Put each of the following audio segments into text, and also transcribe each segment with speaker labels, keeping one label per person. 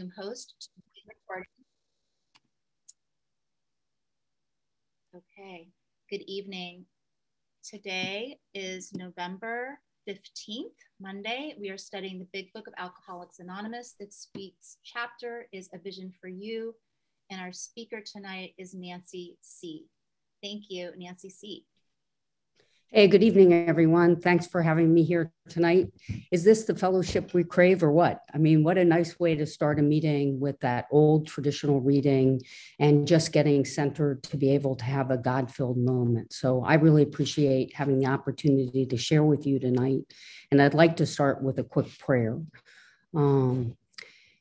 Speaker 1: Zoom host. Okay, good evening. Today is November 15th, Monday. We are studying the Big Book of Alcoholics Anonymous. This week's chapter is A Vision for You, and our speaker tonight is Nancy C. Thank you, Nancy C.
Speaker 2: Hey, good evening, everyone. Thanks for having me here tonight. Is this the fellowship we crave or what? I mean, what a nice way to start a meeting with that old traditional reading and just getting centered to be able to have a God filled moment. So I really appreciate having the opportunity to share with you tonight. And I'd like to start with a quick prayer. Um,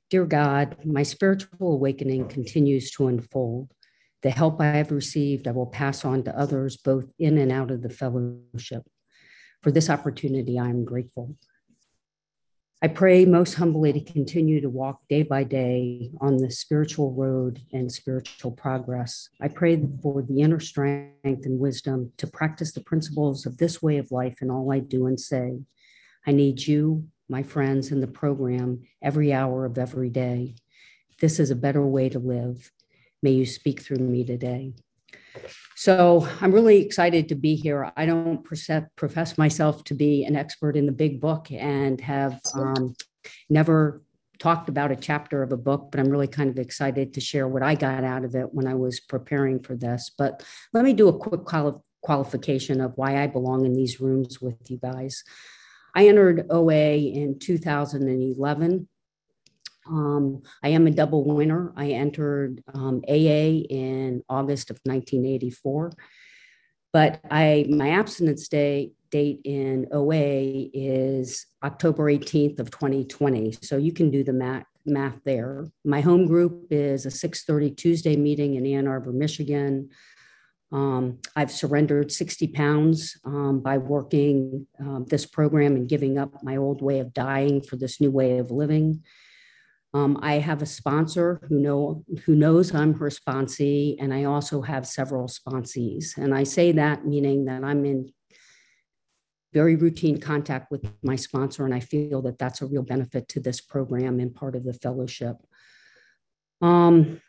Speaker 2: Dear God, my spiritual awakening continues to unfold. The help I have received, I will pass on to others, both in and out of the fellowship. For this opportunity, I am grateful. I pray most humbly to continue to walk day by day on the spiritual road and spiritual progress. I pray for the inner strength and wisdom to practice the principles of this way of life in all I do and say. I need you, my friends, and the program every hour of every day. This is a better way to live. May you speak through me today. So I'm really excited to be here. I don't profess myself to be an expert in the big book and have um, never talked about a chapter of a book, but I'm really kind of excited to share what I got out of it when I was preparing for this. But let me do a quick quali- qualification of why I belong in these rooms with you guys. I entered OA in 2011 um, I am a double winner. I entered um, AA in August of 1984, but I my abstinence day date in OA is October 18th of 2020. So you can do the math math there. My home group is a 6:30 Tuesday meeting in Ann Arbor, Michigan. Um, I've surrendered 60 pounds um, by working um, this program and giving up my old way of dying for this new way of living. Um, I have a sponsor who know who knows I'm her sponsee, and I also have several sponsees. And I say that meaning that I'm in very routine contact with my sponsor, and I feel that that's a real benefit to this program and part of the fellowship. Um,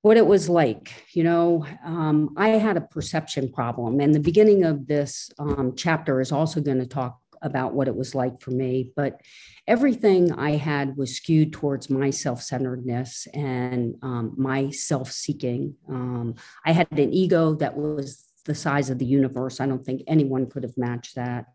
Speaker 2: what it was like, you know, um, I had a perception problem, and the beginning of this um, chapter is also going to talk about what it was like for me. But everything I had was skewed towards my self centeredness and um, my self seeking. Um, I had an ego that was the size of the universe. I don't think anyone could have matched that.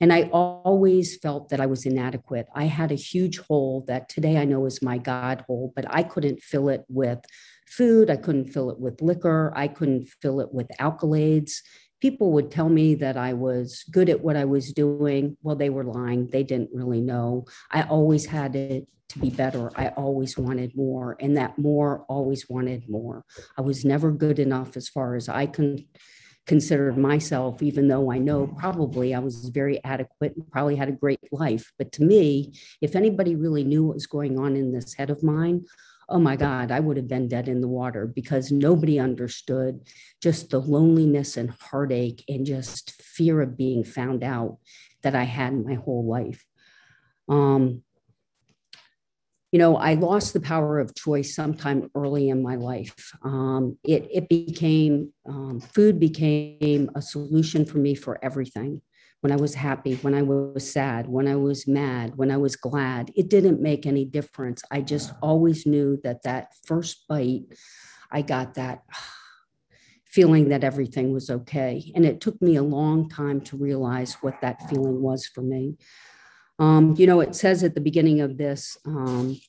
Speaker 2: And I always felt that I was inadequate. I had a huge hole that today I know is my God hole, but I couldn't fill it with food. I couldn't fill it with liquor. I couldn't fill it with accolades people would tell me that I was good at what I was doing. Well, they were lying. They didn't really know. I always had it to be better. I always wanted more, and that more always wanted more. I was never good enough as far as I can considered myself, even though I know probably I was very adequate and probably had a great life. But to me, if anybody really knew what was going on in this head of mine, oh my God, I would have been dead in the water because nobody understood just the loneliness and heartache and just fear of being found out that I had my whole life. Um, you know, I lost the power of choice sometime early in my life. Um, it, it became, um, food became a solution for me for everything when I was happy, when I was sad, when I was mad, when I was glad. It didn't make any difference. I just always knew that that first bite, I got that feeling that everything was okay. And it took me a long time to realize what that feeling was for me. Um, you know, it says at the beginning of this um,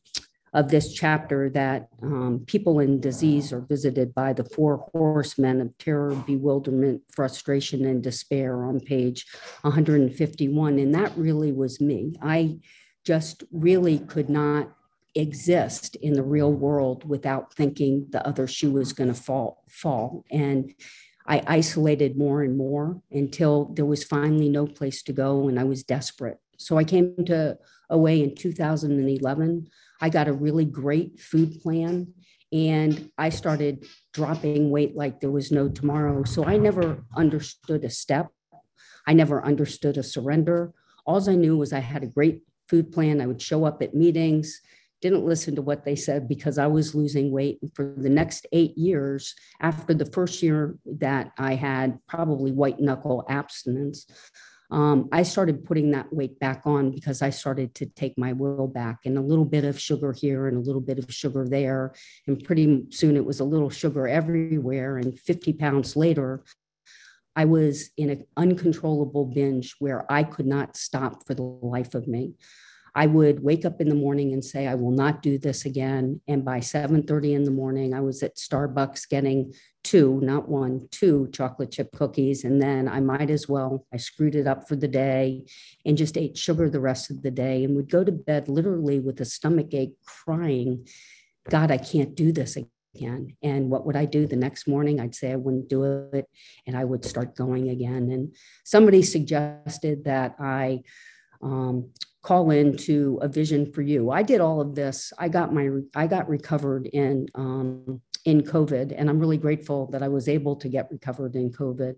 Speaker 2: of this chapter that um, people in disease are visited by the four horsemen of terror, bewilderment, frustration, and despair on page 151. And that really was me. I just really could not exist in the real world without thinking the other shoe was going to fall fall and I isolated more and more until there was finally no place to go and I was desperate. So I came to OA in 2011 I got a really great food plan and I started dropping weight like there was no tomorrow. So I never understood a step. I never understood a surrender. All I knew was I had a great food plan. I would show up at meetings, didn't listen to what they said because I was losing weight. And for the next eight years, after the first year that I had probably white knuckle abstinence, um, I started putting that weight back on because I started to take my will back and a little bit of sugar here and a little bit of sugar there. And pretty soon it was a little sugar everywhere. And 50 pounds later, I was in an uncontrollable binge where I could not stop for the life of me. I would wake up in the morning and say, I will not do this again. And by 7:30 in the morning, I was at Starbucks getting two, not one, two chocolate chip cookies. And then I might as well, I screwed it up for the day and just ate sugar the rest of the day and would go to bed literally with a stomach ache, crying, God, I can't do this again. And what would I do the next morning? I'd say I wouldn't do it and I would start going again. And somebody suggested that I um, call into a vision for you. I did all of this. I got my I got recovered in um, in COVID, and I'm really grateful that I was able to get recovered in COVID.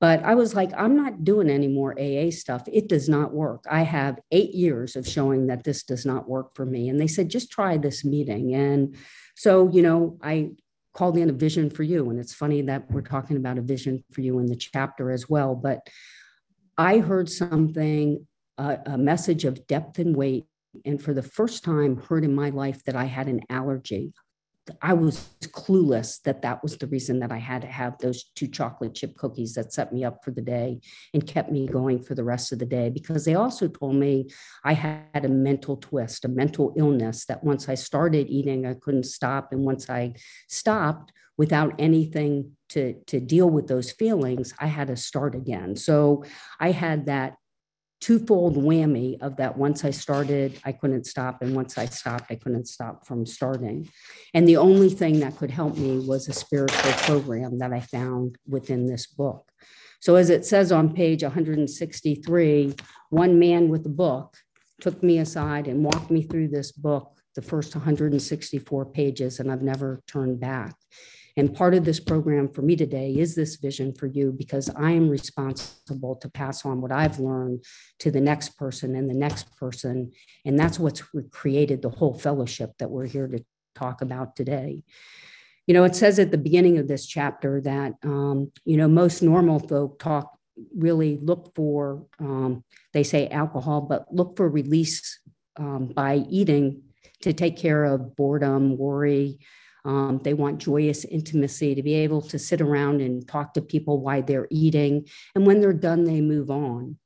Speaker 2: But I was like, I'm not doing any more AA stuff. It does not work. I have eight years of showing that this does not work for me. And they said, just try this meeting. And so, you know, I called in a vision for you. And it's funny that we're talking about a vision for you in the chapter as well. But I heard something a, a message of depth and weight. And for the first time, heard in my life that I had an allergy. I was clueless that that was the reason that I had to have those two chocolate chip cookies that set me up for the day and kept me going for the rest of the day. Because they also told me I had a mental twist, a mental illness that once I started eating, I couldn't stop. And once I stopped without anything to, to deal with those feelings, I had to start again. So I had that twofold whammy of that once I started, I couldn't stop. And once I stopped, I couldn't stop from starting. And the only thing that could help me was a spiritual program that I found within this book. So, as it says on page 163, one man with a book took me aside and walked me through this book, the first 164 pages, and I've never turned back. And part of this program for me today is this vision for you because I am responsible to pass on what I've learned to the next person and the next person. And that's what's created the whole fellowship that we're here to talk about today. You know, it says at the beginning of this chapter that, um, you know, most normal folk talk really look for, um, they say alcohol, but look for release um, by eating to take care of boredom, worry, um, they want joyous intimacy to be able to sit around and talk to people while they're eating. And when they're done, they move on.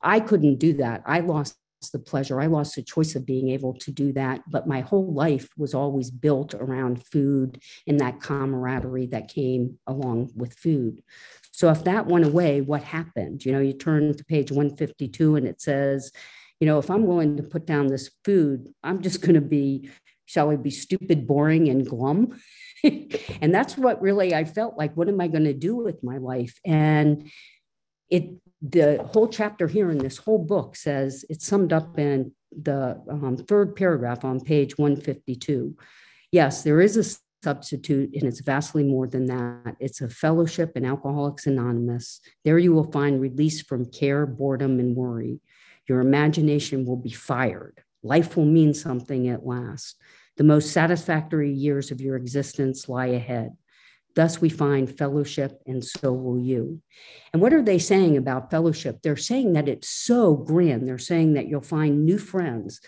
Speaker 2: I couldn't do that. I lost the pleasure. I lost the choice of being able to do that. But my whole life was always built around food and that camaraderie that came along with food. So if that went away, what happened? You know, you turn to page 152 and it says, you know, if I'm willing to put down this food, I'm just going to be shall we be stupid, boring, and glum? and that's what really I felt like. What am I going to do with my life? And it, the whole chapter here in this whole book says it's summed up in the um, third paragraph on page 152. Yes, there is a substitute, and it's vastly more than that. It's a fellowship in Alcoholics Anonymous. There you will find release from care, boredom, and worry. Your imagination will be fired. Life will mean something at last. The most satisfactory years of your existence lie ahead. Thus, we find fellowship, and so will you. And what are they saying about fellowship? They're saying that it's so grand. They're saying that you'll find new friends.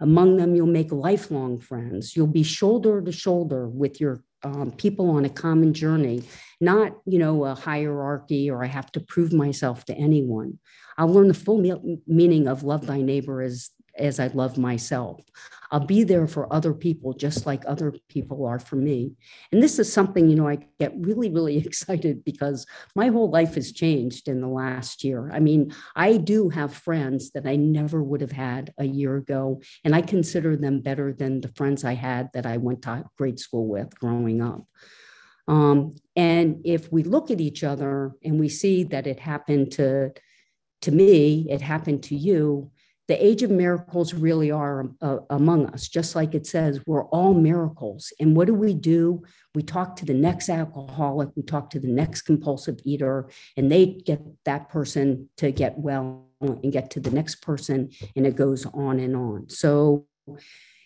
Speaker 2: Among them, you'll make lifelong friends. You'll be shoulder to shoulder with your um, people on a common journey, not you know a hierarchy or I have to prove myself to anyone. I'll learn the full me- meaning of love thy neighbor as as I love myself. I'll be there for other people just like other people are for me. And this is something, you know, I get really, really excited because my whole life has changed in the last year. I mean, I do have friends that I never would have had a year ago, and I consider them better than the friends I had that I went to grade school with growing up. Um, and if we look at each other and we see that it happened to to me, it happened to you, the age of miracles really are uh, among us, just like it says, we're all miracles. And what do we do? We talk to the next alcoholic, we talk to the next compulsive eater, and they get that person to get well and get to the next person, and it goes on and on. So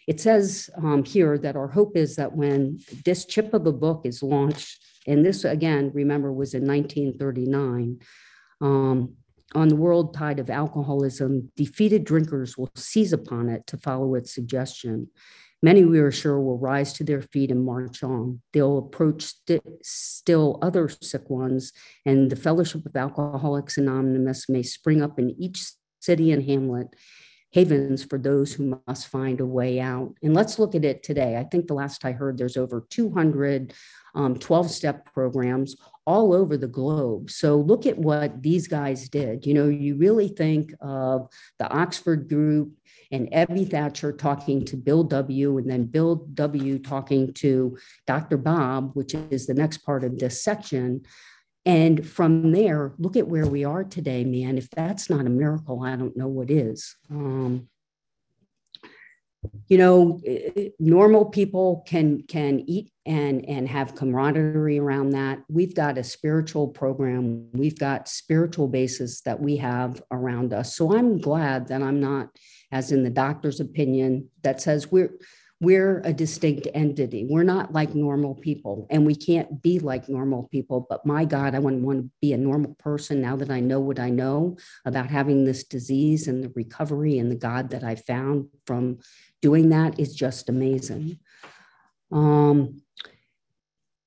Speaker 2: it says um, here that our hope is that when this chip of a book is launched, and this again, remember, was in 1939, um, on the world tide of alcoholism, defeated drinkers will seize upon it to follow its suggestion. Many, we are sure, will rise to their feet and march on. They'll approach st- still other sick ones, and the Fellowship of Alcoholics Anonymous may spring up in each city and hamlet, havens for those who must find a way out. And let's look at it today. I think the last I heard, there's over 200 um, 12 step programs all over the globe. So look at what these guys did. You know, you really think of the Oxford group and Ebby Thatcher talking to Bill W. and then Bill W. talking to Dr. Bob, which is the next part of this section. And from there, look at where we are today, man. If that's not a miracle, I don't know what is. Um, you know, normal people can can eat and and have camaraderie around that. We've got a spiritual program. We've got spiritual basis that we have around us. So I'm glad that I'm not, as in the doctor's opinion, that says we're we're a distinct entity. We're not like normal people, and we can't be like normal people. But my God, I wouldn't want to be a normal person now that I know what I know about having this disease and the recovery and the God that I found from doing that is just amazing. Um,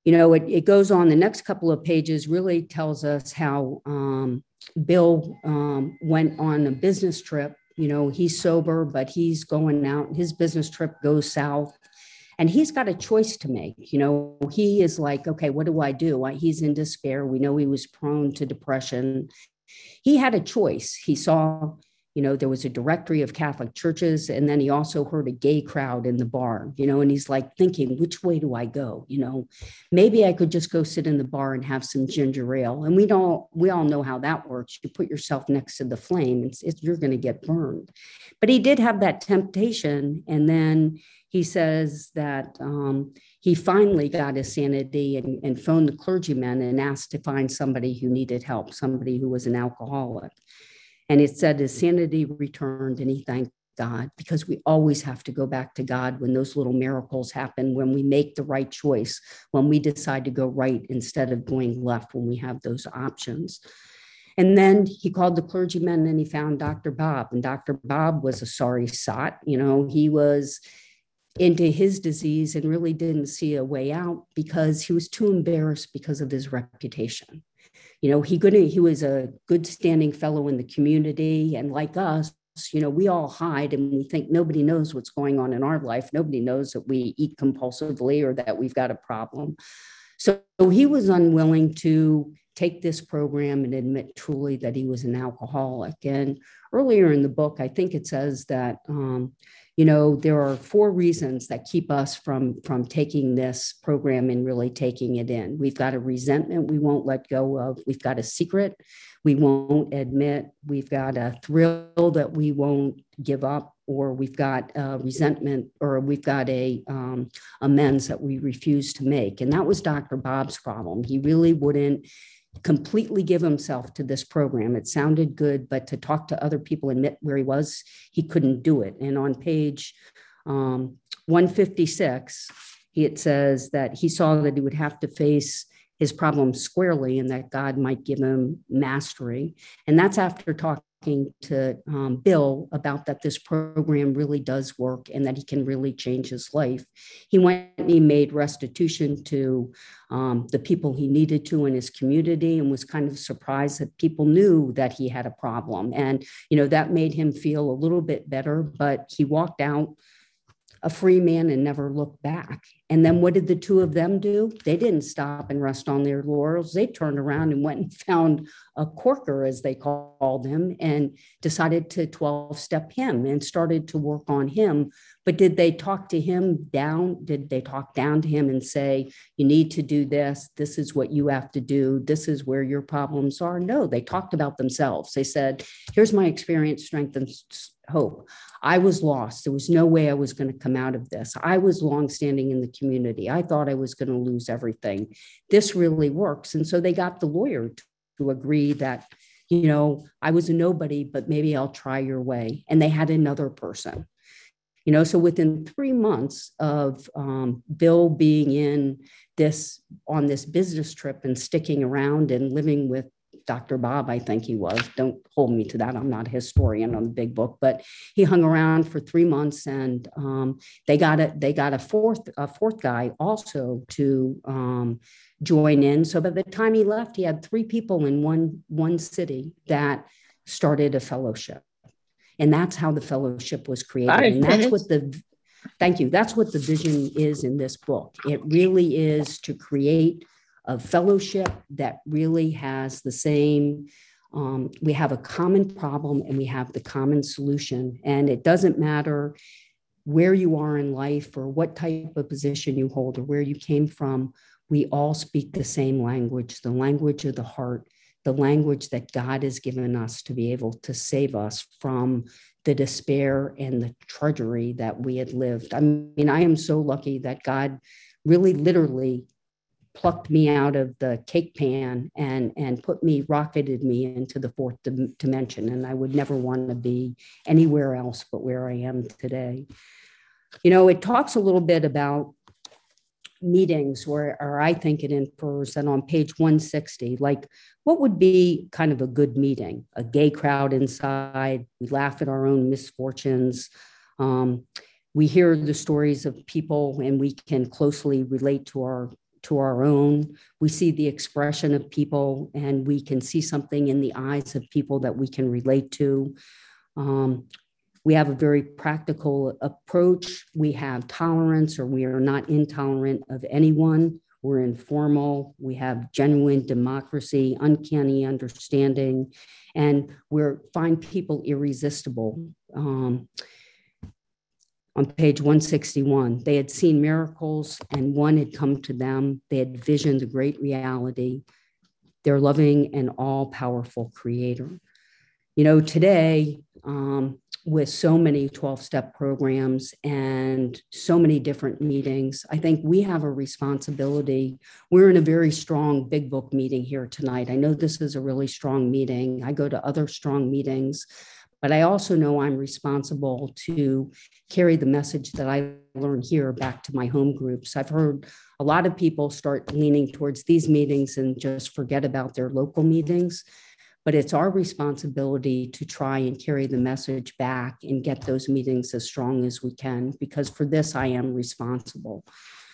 Speaker 2: you know, it, it goes on the next couple of pages, really tells us how um, Bill um, went on a business trip you know, he's sober, but he's going out. His business trip goes south and he's got a choice to make. You know, he is like, okay, what do I do? He's in despair. We know he was prone to depression. He had a choice. He saw you know there was a directory of catholic churches and then he also heard a gay crowd in the bar you know and he's like thinking which way do i go? You know maybe i could just go sit in the bar and have some ginger ale. And we don't we all know how that works. You put yourself next to the flame it's, it's you're going to get burned. But he did have that temptation and then he says that um, he finally got his sanity and, and phoned the clergyman and asked to find somebody who needed help somebody who was an alcoholic and it said his sanity returned and he thanked God because we always have to go back to God when those little miracles happen, when we make the right choice, when we decide to go right instead of going left, when we have those options. And then he called the clergyman and he found Dr. Bob. And Dr. Bob was a sorry sot. You know, he was into his disease and really didn't see a way out because he was too embarrassed because of his reputation you know he good he was a good standing fellow in the community. And like us you know we all hide and we think nobody knows what's going on in our life. Nobody knows that we eat compulsively or that we've got a problem. So he was unwilling to take this program and admit truly that he was an alcoholic. And earlier in the book i think it says that um, you know there are four reasons that keep us from from taking this program and really taking it in. We've got a resentment we won't let go of. We've got a secret we won't admit. We've got a thrill that we won't give up or we've got resentment or we've got a um, amends that we refuse to make. And that was dr bob's problem. He really wouldn't completely give himself to this program. It sounded good, but to talk to other people, and admit where he was, he couldn't do it. And on page um, 156, it says that he saw that he would have to face his problems squarely and that God might give him mastery. And that's after talking talking to um, Bill about that this program really does work and that he can really change his life. He went and he made restitution to um, the people he needed to in his community and was kind of surprised that people knew that he had a problem. And, you know, that made him feel a little bit better, but he walked out a free man and never looked back. And then what did the two of them do? They didn't stop and rest on their laurels. They turned around and went and found a corker, as they called him, and decided to 12 step him and started to work on him. But did they talk to him down? Did they talk down to him and say, you need to do this? This is what you have to do. This is where your problems are? No, they talked about themselves. They said, here's my experience, strength, and hope. I was lost. There was no way I was going to come out of this. I was longstanding in the community. I thought I was going to lose everything. This really works. And so they got the lawyer to, agree that, you know, I was a nobody, but maybe I'll try your way. And they had another person. You know, so within three months of um, Bill being in this on this business trip and sticking around and living with Dr. Bob, I think he was. Don't hold me to that. I'm not a historian on the big book, but he hung around for three months, and um, they got a they got a fourth a fourth guy also to um, join in. So by the time he left, he had three people in one one city that started a fellowship, and that's how the fellowship was created. And that's what the thank you. That's what the vision is in this book. It really is to create of fellowship that really has the same um, we have a common problem and we have the common solution. And it doesn't matter where you are in life or what type of position you hold or where you came from we all speak the same language the language of the heart the language that god has given us to be able to save us from the despair and the drudgery that we had lived. I mean i am so lucky that god really literally plucked me out of the cake pan and and put me rocketed me into the fourth dimension. And i would never want to be anywhere else but where i am today. You know it talks a little bit about meetings where or i think it infers that on page 160 like what would be kind of a good meeting? A gay crowd inside we laugh at our own misfortunes um, we hear the stories of people and we can closely relate to our to our own. We see the expression of people and we can see something in the eyes of people that we can relate to. Um, we have a very practical approach. We have tolerance, or we are not intolerant of anyone. We're informal. We have genuine democracy, uncanny understanding, and we find people irresistible. Um, on page 161. They had seen miracles and one had come to them. They had visioned the great reality, their loving and all powerful creator. You know, today, um, with so many 12 step programs and so many different meetings, I think we have a responsibility. We're in a very strong big book meeting here tonight. I know this is a really strong meeting. I go to other strong meetings but I also know I'm responsible to carry the message that I learn here back to my home groups. I've heard a lot of people start leaning towards these meetings and just forget about their local meetings. But it's our responsibility to try and carry the message back and get those meetings as strong as we can, because for this, I am responsible.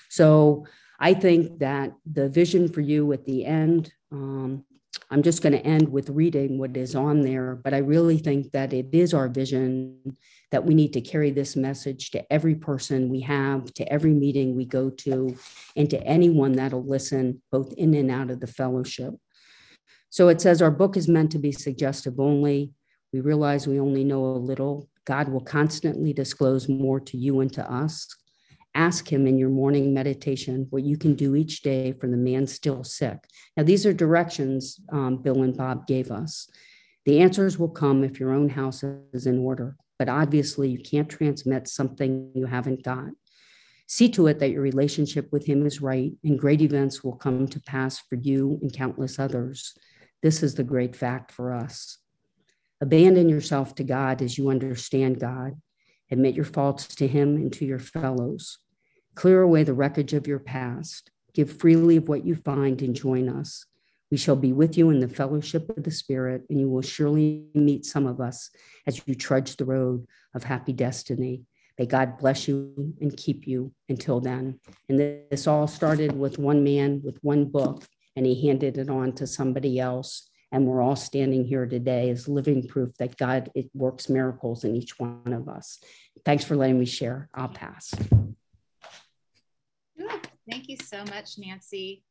Speaker 2: So I think that the vision for you at the end um, I'm just going to end with reading what is on there, but I really think that it is our vision that we need to carry this message to every person we have, to every meeting we go to, and to anyone that'll listen, both in and out of the fellowship. So it says our book is meant to be suggestive only. We realize we only know a little. God will constantly disclose more to you and to us. Ask him in your morning meditation what you can do each day for the man still sick. Now, these are directions um, Bill and Bob gave us. The answers will come if your own house is in order, but obviously you can't transmit something you haven't got. See to it that your relationship with him is right, and great events will come to pass for you and countless others. This is the great fact for us. Abandon yourself to God as you understand God. Admit your faults to him and to your fellows. Clear away the wreckage of your past. Give freely of what you find and join us. We shall be with you in the fellowship of the Spirit, and you will surely meet some of us as you trudge the road of happy destiny. May God bless you and keep you until then. And this all started with one man with one book, and he handed it on to somebody else. And we're all standing here today as living proof that God it works miracles in each one of us. Thanks for letting me share. I'll pass.
Speaker 1: Thank you so much, Nancy,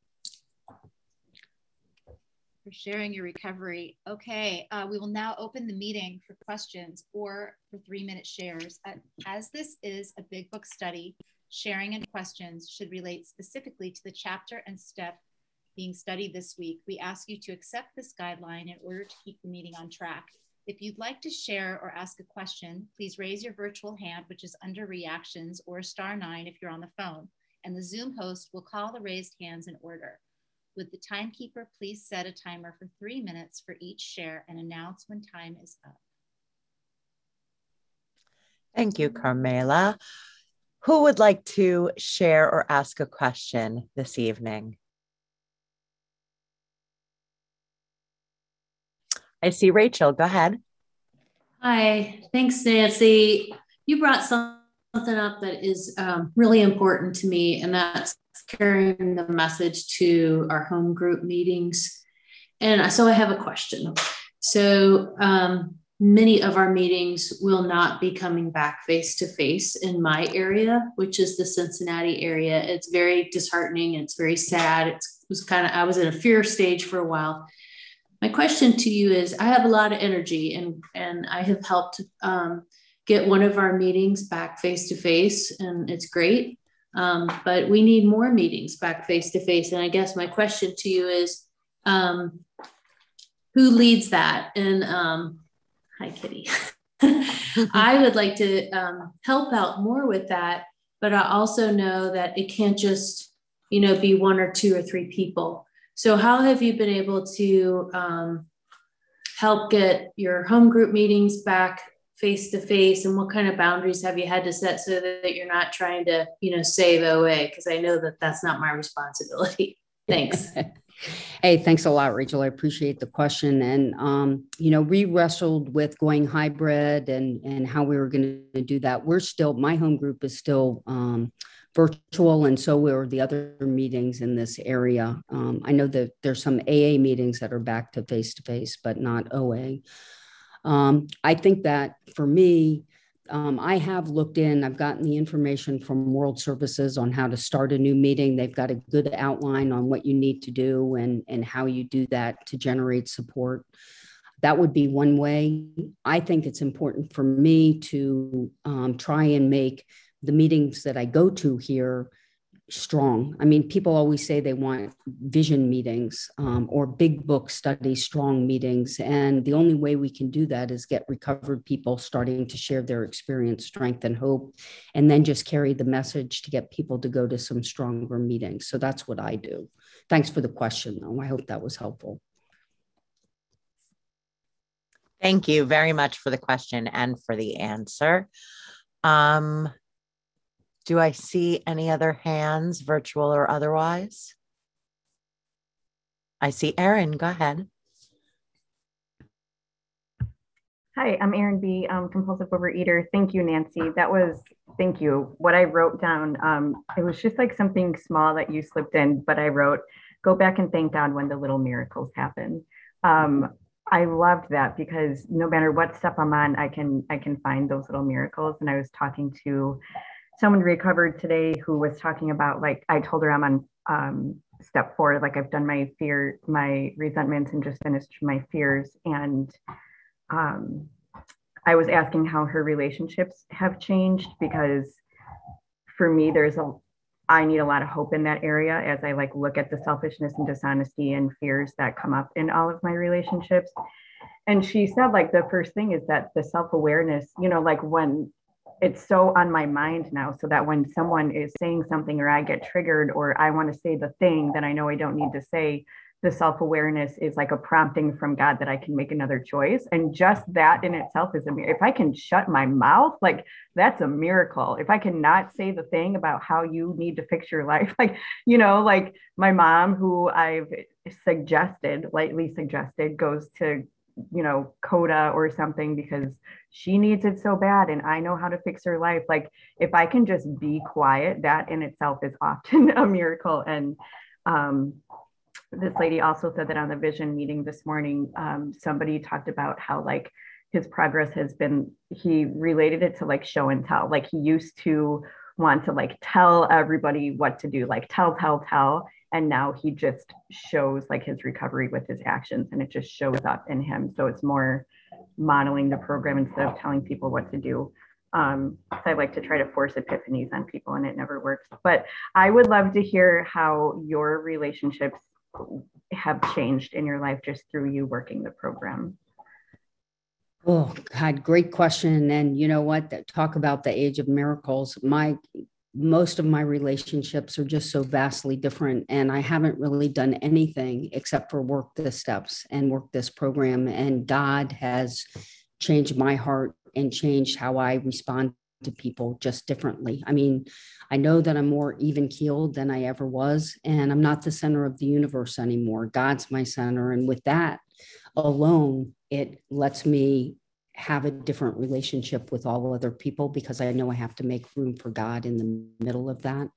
Speaker 1: for sharing your recovery. Okay, uh, we will now open the meeting for questions or for three minute shares. Uh, as this is a big book study, sharing and questions should relate specifically to the chapter and step being studied this week, we ask you to accept this guideline in order to keep the meeting on track. If you'd like to share or ask a question, please raise your virtual hand, which is under reactions, or star nine if you're on the phone, and the Zoom host will call the raised hands in order. Would the timekeeper please set a timer for three minutes for each share and announce when time is up?
Speaker 3: Thank you, Carmela. Who would like to share or ask a question this evening? I see Rachel. Go ahead.
Speaker 4: Hi, thanks, Nancy. You brought something up that is um, really important to me, and that's carrying the message to our home group meetings. And so I have a question. So, um, many of our meetings will not be coming back face to face in my area, which is the Cincinnati area. It's very disheartening. It's very sad. It's, it was kind of, I was in a fear stage for a while. My question to you is I have a lot of energy and, and I have helped um, get one of our meetings back face to face, and it's great. Um, but we need more meetings back face to face. And I guess my question to you is um, who leads that? And um, Hi, Kitty. I would like to um, help out more with that, but I also know that it can't just, you know, be one or two or three people. So, how have you been able to um, help get your home group meetings back face to face, and what kind of boundaries have you had to set so that you're not trying to, you know, save OA? Because I know that that's not my responsibility. Thanks.
Speaker 2: Hey, thanks a lot, Rachel. I appreciate the question. And um, you know, we wrestled with going hybrid and and how we were going to do that. We're still my home group is still um, virtual, and so were the other meetings in this area. Um, I know that there's some AA meetings that are back to face to face, but not OA. Um, I think that for me, um, I have looked in, I've gotten the information from World Services on how to start a new meeting. They've got a good outline on what you need to do and, and how you do that to generate support. That would be one way. I think it's important for me to um, try and make the meetings that I go to here strong. I mean, people always say they want vision meetings um, or big book study strong meetings. And the only way we can do that is get recovered people starting to share their experience, strength, and hope, and then just carry the message to get people to go to some stronger meetings. So that's what I do. Thanks for the question, though. I hope that was helpful.
Speaker 3: Thank you very much for the question and for the answer. Um, do I see any other hands, virtual or otherwise? I see Erin. Go ahead.
Speaker 5: Hi, I'm Erin B, um, compulsive overeater. Thank you, Nancy. That was, thank you. What I wrote down, um, it was just like something small that you slipped in, but I wrote, go back and thank God when the little miracles happen. Um, I loved that because no matter what step I'm on, I can I can find those little miracles. And I was talking to someone recovered today who was talking about like I told her I'm on um, step four, like I've done my fear, my resentments, and just finished my fears. And um, I was asking how her relationships have changed because for me, there's a I need a lot of hope in that area as I like look at the selfishness and dishonesty and fears that come up in all of my relationships. And she said, like, the first thing is that the self awareness, you know, like when it's so on my mind now so that when someone is saying something or I get triggered or I want to say the thing that I know I don't need to say, the self awareness is like a prompting from God that I can make another choice. And just that in itself is a miracle. If I can shut my mouth, like that's a miracle. If I cannot say the thing about how you need to fix your life, like, you know, like my mom, who I've suggested, lightly suggested, goes to you know, CODA or something because she needs it so bad and I know how to fix her life. Like if I can just be quiet, that in itself is often a miracle. And um, this lady also said that on the vision meeting this morning, um, somebody talked about how like his progress has been, he related it to like show and tell. Like he used to want to like tell everybody what to do, like tell, tell, tell and now he just shows like his recovery with his actions and it just shows up in him so it's more modeling the program instead of telling people what to do um, so I like to try to force epiphanies on people and it never works. But I would love to hear how your relationships have changed in your life just through you working the program.
Speaker 2: Oh God, great question. And you know what? Talk about the age of miracles. My most of my relationships are just so vastly different and i haven't really done anything except for work the steps and work this program and god has changed my heart and changed how i respond to people just differently. I mean, I know that I'm more even keeled than I ever was, and I'm not the center of the universe anymore. God's my center. And with that alone, it lets me have a different relationship with all other people because I know I have to make room for God in the middle of that.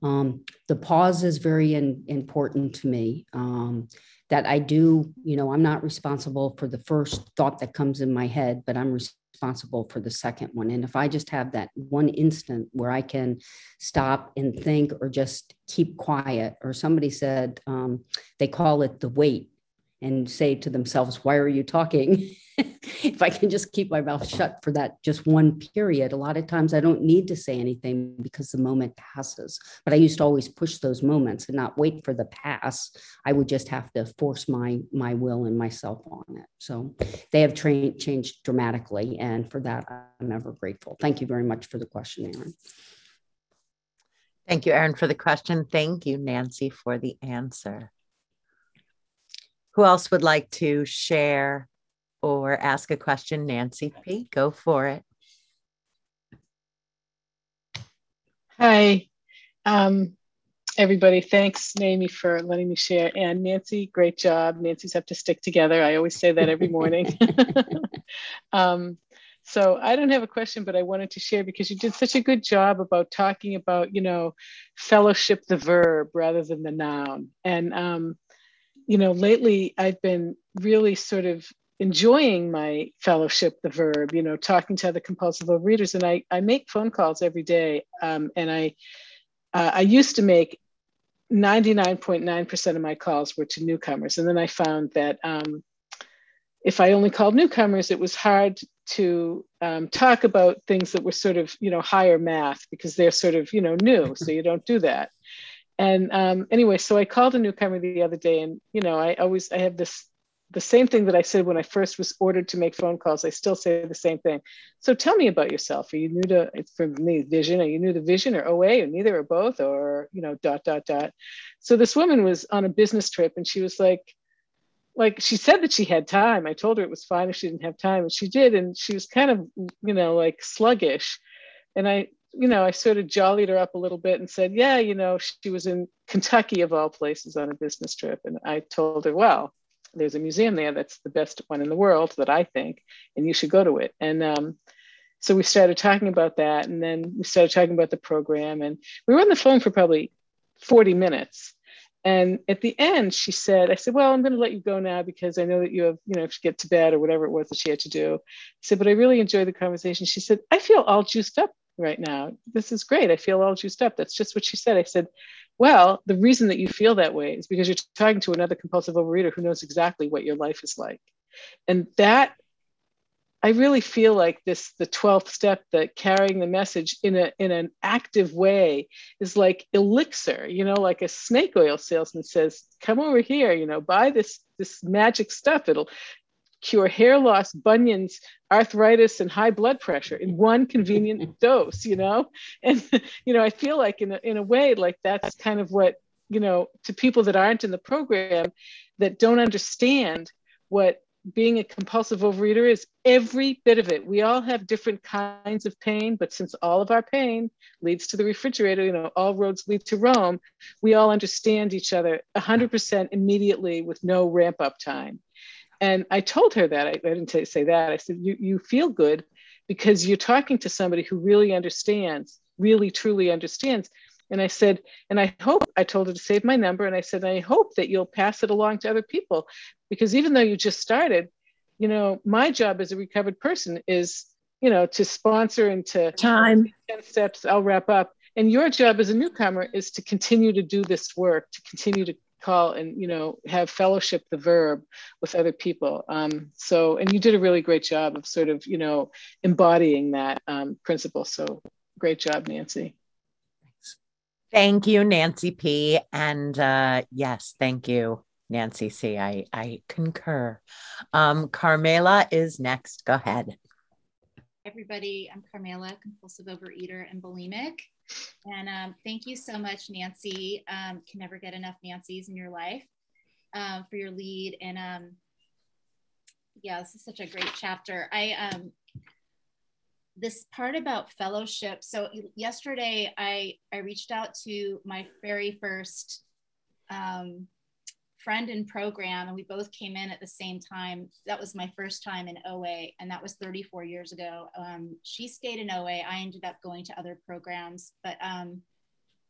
Speaker 2: Um, the pause is very in, important to me. Um, that I do, you know, I'm not responsible for the first thought that comes in my head, but I'm responsible for the second one. And if I just have that one instant where I can stop and think or just keep quiet, or somebody said um, they call it the wait and say to themselves, Why are you talking? if I can just keep my mouth shut for that just one period, a lot of times I don't need to say anything because the moment passes. But I used to always push those moments and not wait for the pass. I would just have to force my my will and myself on it. So they have tra- changed dramatically, and for that I'm ever grateful. Thank you very much for the question, Erin.
Speaker 3: Thank you, Erin, for the question. Thank you, Nancy, for the answer. Who else would like to share or ask a question? Nancy P., go for it.
Speaker 6: Hi, um, everybody. Thanks, Naomi, for letting me share. And Nancy, great job. Nancy's have to stick together. I always say that every morning. um, so I don't have a question, but I wanted to share because you did such a good job about talking about, you know, fellowship the verb rather than the noun. And um, you know, lately I've been really sort of enjoying my fellowship, the verb, you know, talking to other compulsive overeaters. And I, I make phone calls every day. Um, and I, uh, I used to make 99.9% of my calls were to newcomers. And then I found that um, if I only called newcomers, it was hard to um, talk about things that were sort of, you know, higher math because they're sort of, you know, new. So you don't do that and um, anyway, so I called a newcomer the other day, and you know, I always I have this the same thing that I said when I first was ordered to make phone calls. I still say the same thing. So tell me about yourself. Are you new to from me vision? Are you new to vision or OA or neither or both or you know dot dot dot? So this woman was on a business trip, and she was like, like she said that she had time. I told her it was fine if she didn't have time, and she did, and she was kind of you know like sluggish. And I you know, I sort of jollied her up a little bit and said, yeah, you know, she was in Kentucky of all places on a business trip. And I told her, well, there's a museum there that's the best one in the world that I think, and you should go to it. And um, so we started talking about that. And then we started talking about the program. And we were on the phone for probably 40 minutes. And at the end, she said, I said, well, I'm going to let you go now because I know that you have, you know, to get to bed or whatever it was that she had to do. I said, but I really enjoyed the conversation. She said, I feel all juiced up right now. This is great. I feel all juiced up. That's just what she said. I said, well, the reason that you feel that way is because you're talking to another compulsive overeater who knows exactly what your life is like. And that I really feel like this the 12th step that carrying the message in a in an active way is like elixir, you know, like a snake oil salesman says, come over here, you know, buy this this magic stuff. It'll cure hair loss, bunions, arthritis, and high blood pressure in one convenient dose, you know? And, you know, I feel like in a, in a way, like that's kind of what, you know, to people that aren't in the program that don't understand what being a compulsive overeater is every bit of it. We all have different kinds of pain, but since all of our pain leads to the refrigerator, you know, all roads lead to Rome, we all understand each other 100% immediately with no ramp up time. And I told her that. I, I didn't say, say that. I said, you, you feel good because you're talking to somebody who really understands, really, truly understands. And I said, and I hope, I told her to save my number. And I said, I hope that you'll pass it along to other people because even though you just started, you know, my job as a recovered person is, you know, to sponsor and to
Speaker 7: time
Speaker 6: 10 steps, I'll wrap up. And your job as a newcomer is to continue to do this work, to continue to call and you know have fellowship the verb with other people. Um, so and you did a really great job of sort of you know embodying that um, principle. So great job nancy. Thanks.
Speaker 3: thank you nancy p. And uh, yes thank you nancy c. I i concur. Um, carmela is next. Go ahead.
Speaker 1: Everybody. I'm carmela compulsive overeater and bulimic and um, thank you so much, Nancy. Um, can never get enough Nancy's in your life um, for your lead. And um, yeah, this is such a great chapter. I um, this part about fellowship. So yesterday, I I reached out to my very first um, friend in program, and we both came in at the same time. That was my first time in OA, and that was 34 years ago. Um, she stayed in OA. I ended up going to other programs, but um,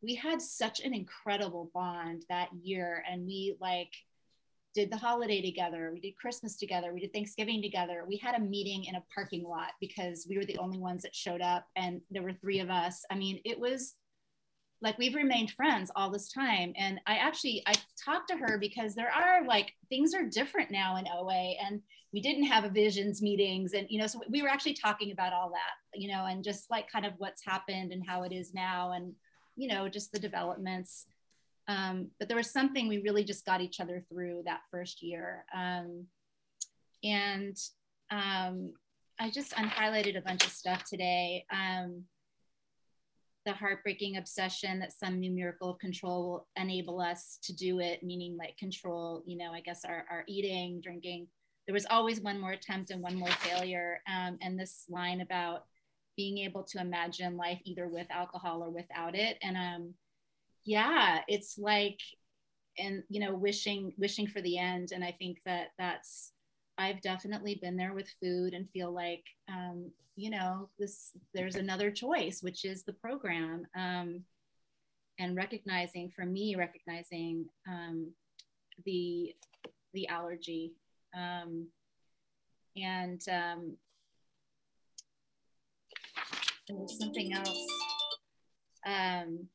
Speaker 1: we had such an incredible bond that year, and we like did the holiday together. We did Christmas together. We did Thanksgiving together. We had a meeting in a parking lot because we were the only ones that showed up, and there were three of us. I mean, it was like we've remained friends all this time. And i actually i talked to her because there are like things are different now in oa and we didn't have a visions meetings and you know so we were actually talking about all that you know and just like kind of what's happened and how it is now and you know just the developments. Um, but there was something we really just got each other through that first year. Um, and um, i just unhighlighted a bunch of stuff today. Um, the heartbreaking obsession that some new miracle of control will enable us to do it, meaning like control, you know, I guess our, our eating, drinking. There was always one more attempt and one more failure. Um, and this line about being able to imagine life either with alcohol or without it. And um, yeah, it's like, and you know, wishing wishing for the end. And I think that that's I've definitely been there with food and feel like, um, you know, this there's another choice, which is the program. Um, and recognizing, for me, recognizing um, the the allergy, um, and um, there something else. Um,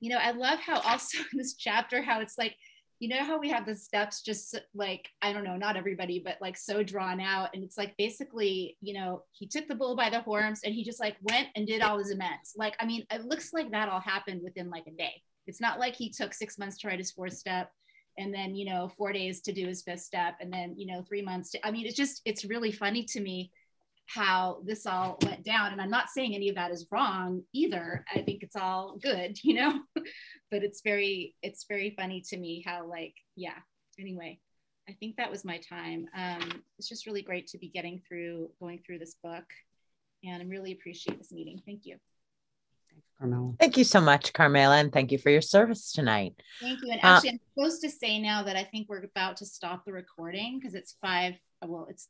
Speaker 1: you know, I love how also in this chapter how it's like you know how we have the steps just like i don't know not everybody but like so drawn out and it's like basically you know he took the bull by the horns and he just like went and did all his amends. Like i mean it looks like that all happened within like a day. It's not like he took six months to write his fourth step and then you know four days to do his fifth step and then you know three months to i mean it's just it's really funny to me how this all went down. And I'm not saying any of that is wrong either. I think it's all good, you know, but it's very, it's very funny to me how like, yeah, anyway, I think that was my time. Um, it's just really great to be getting through, going through this book and I really appreciate this meeting. Thank you.
Speaker 2: Thanks, Carmela.
Speaker 3: Thank you so much, Carmela, and thank you for your service tonight.
Speaker 1: Thank you. And actually, uh, I'm supposed to say now that I think we're about to stop the recording because it's five, well, it's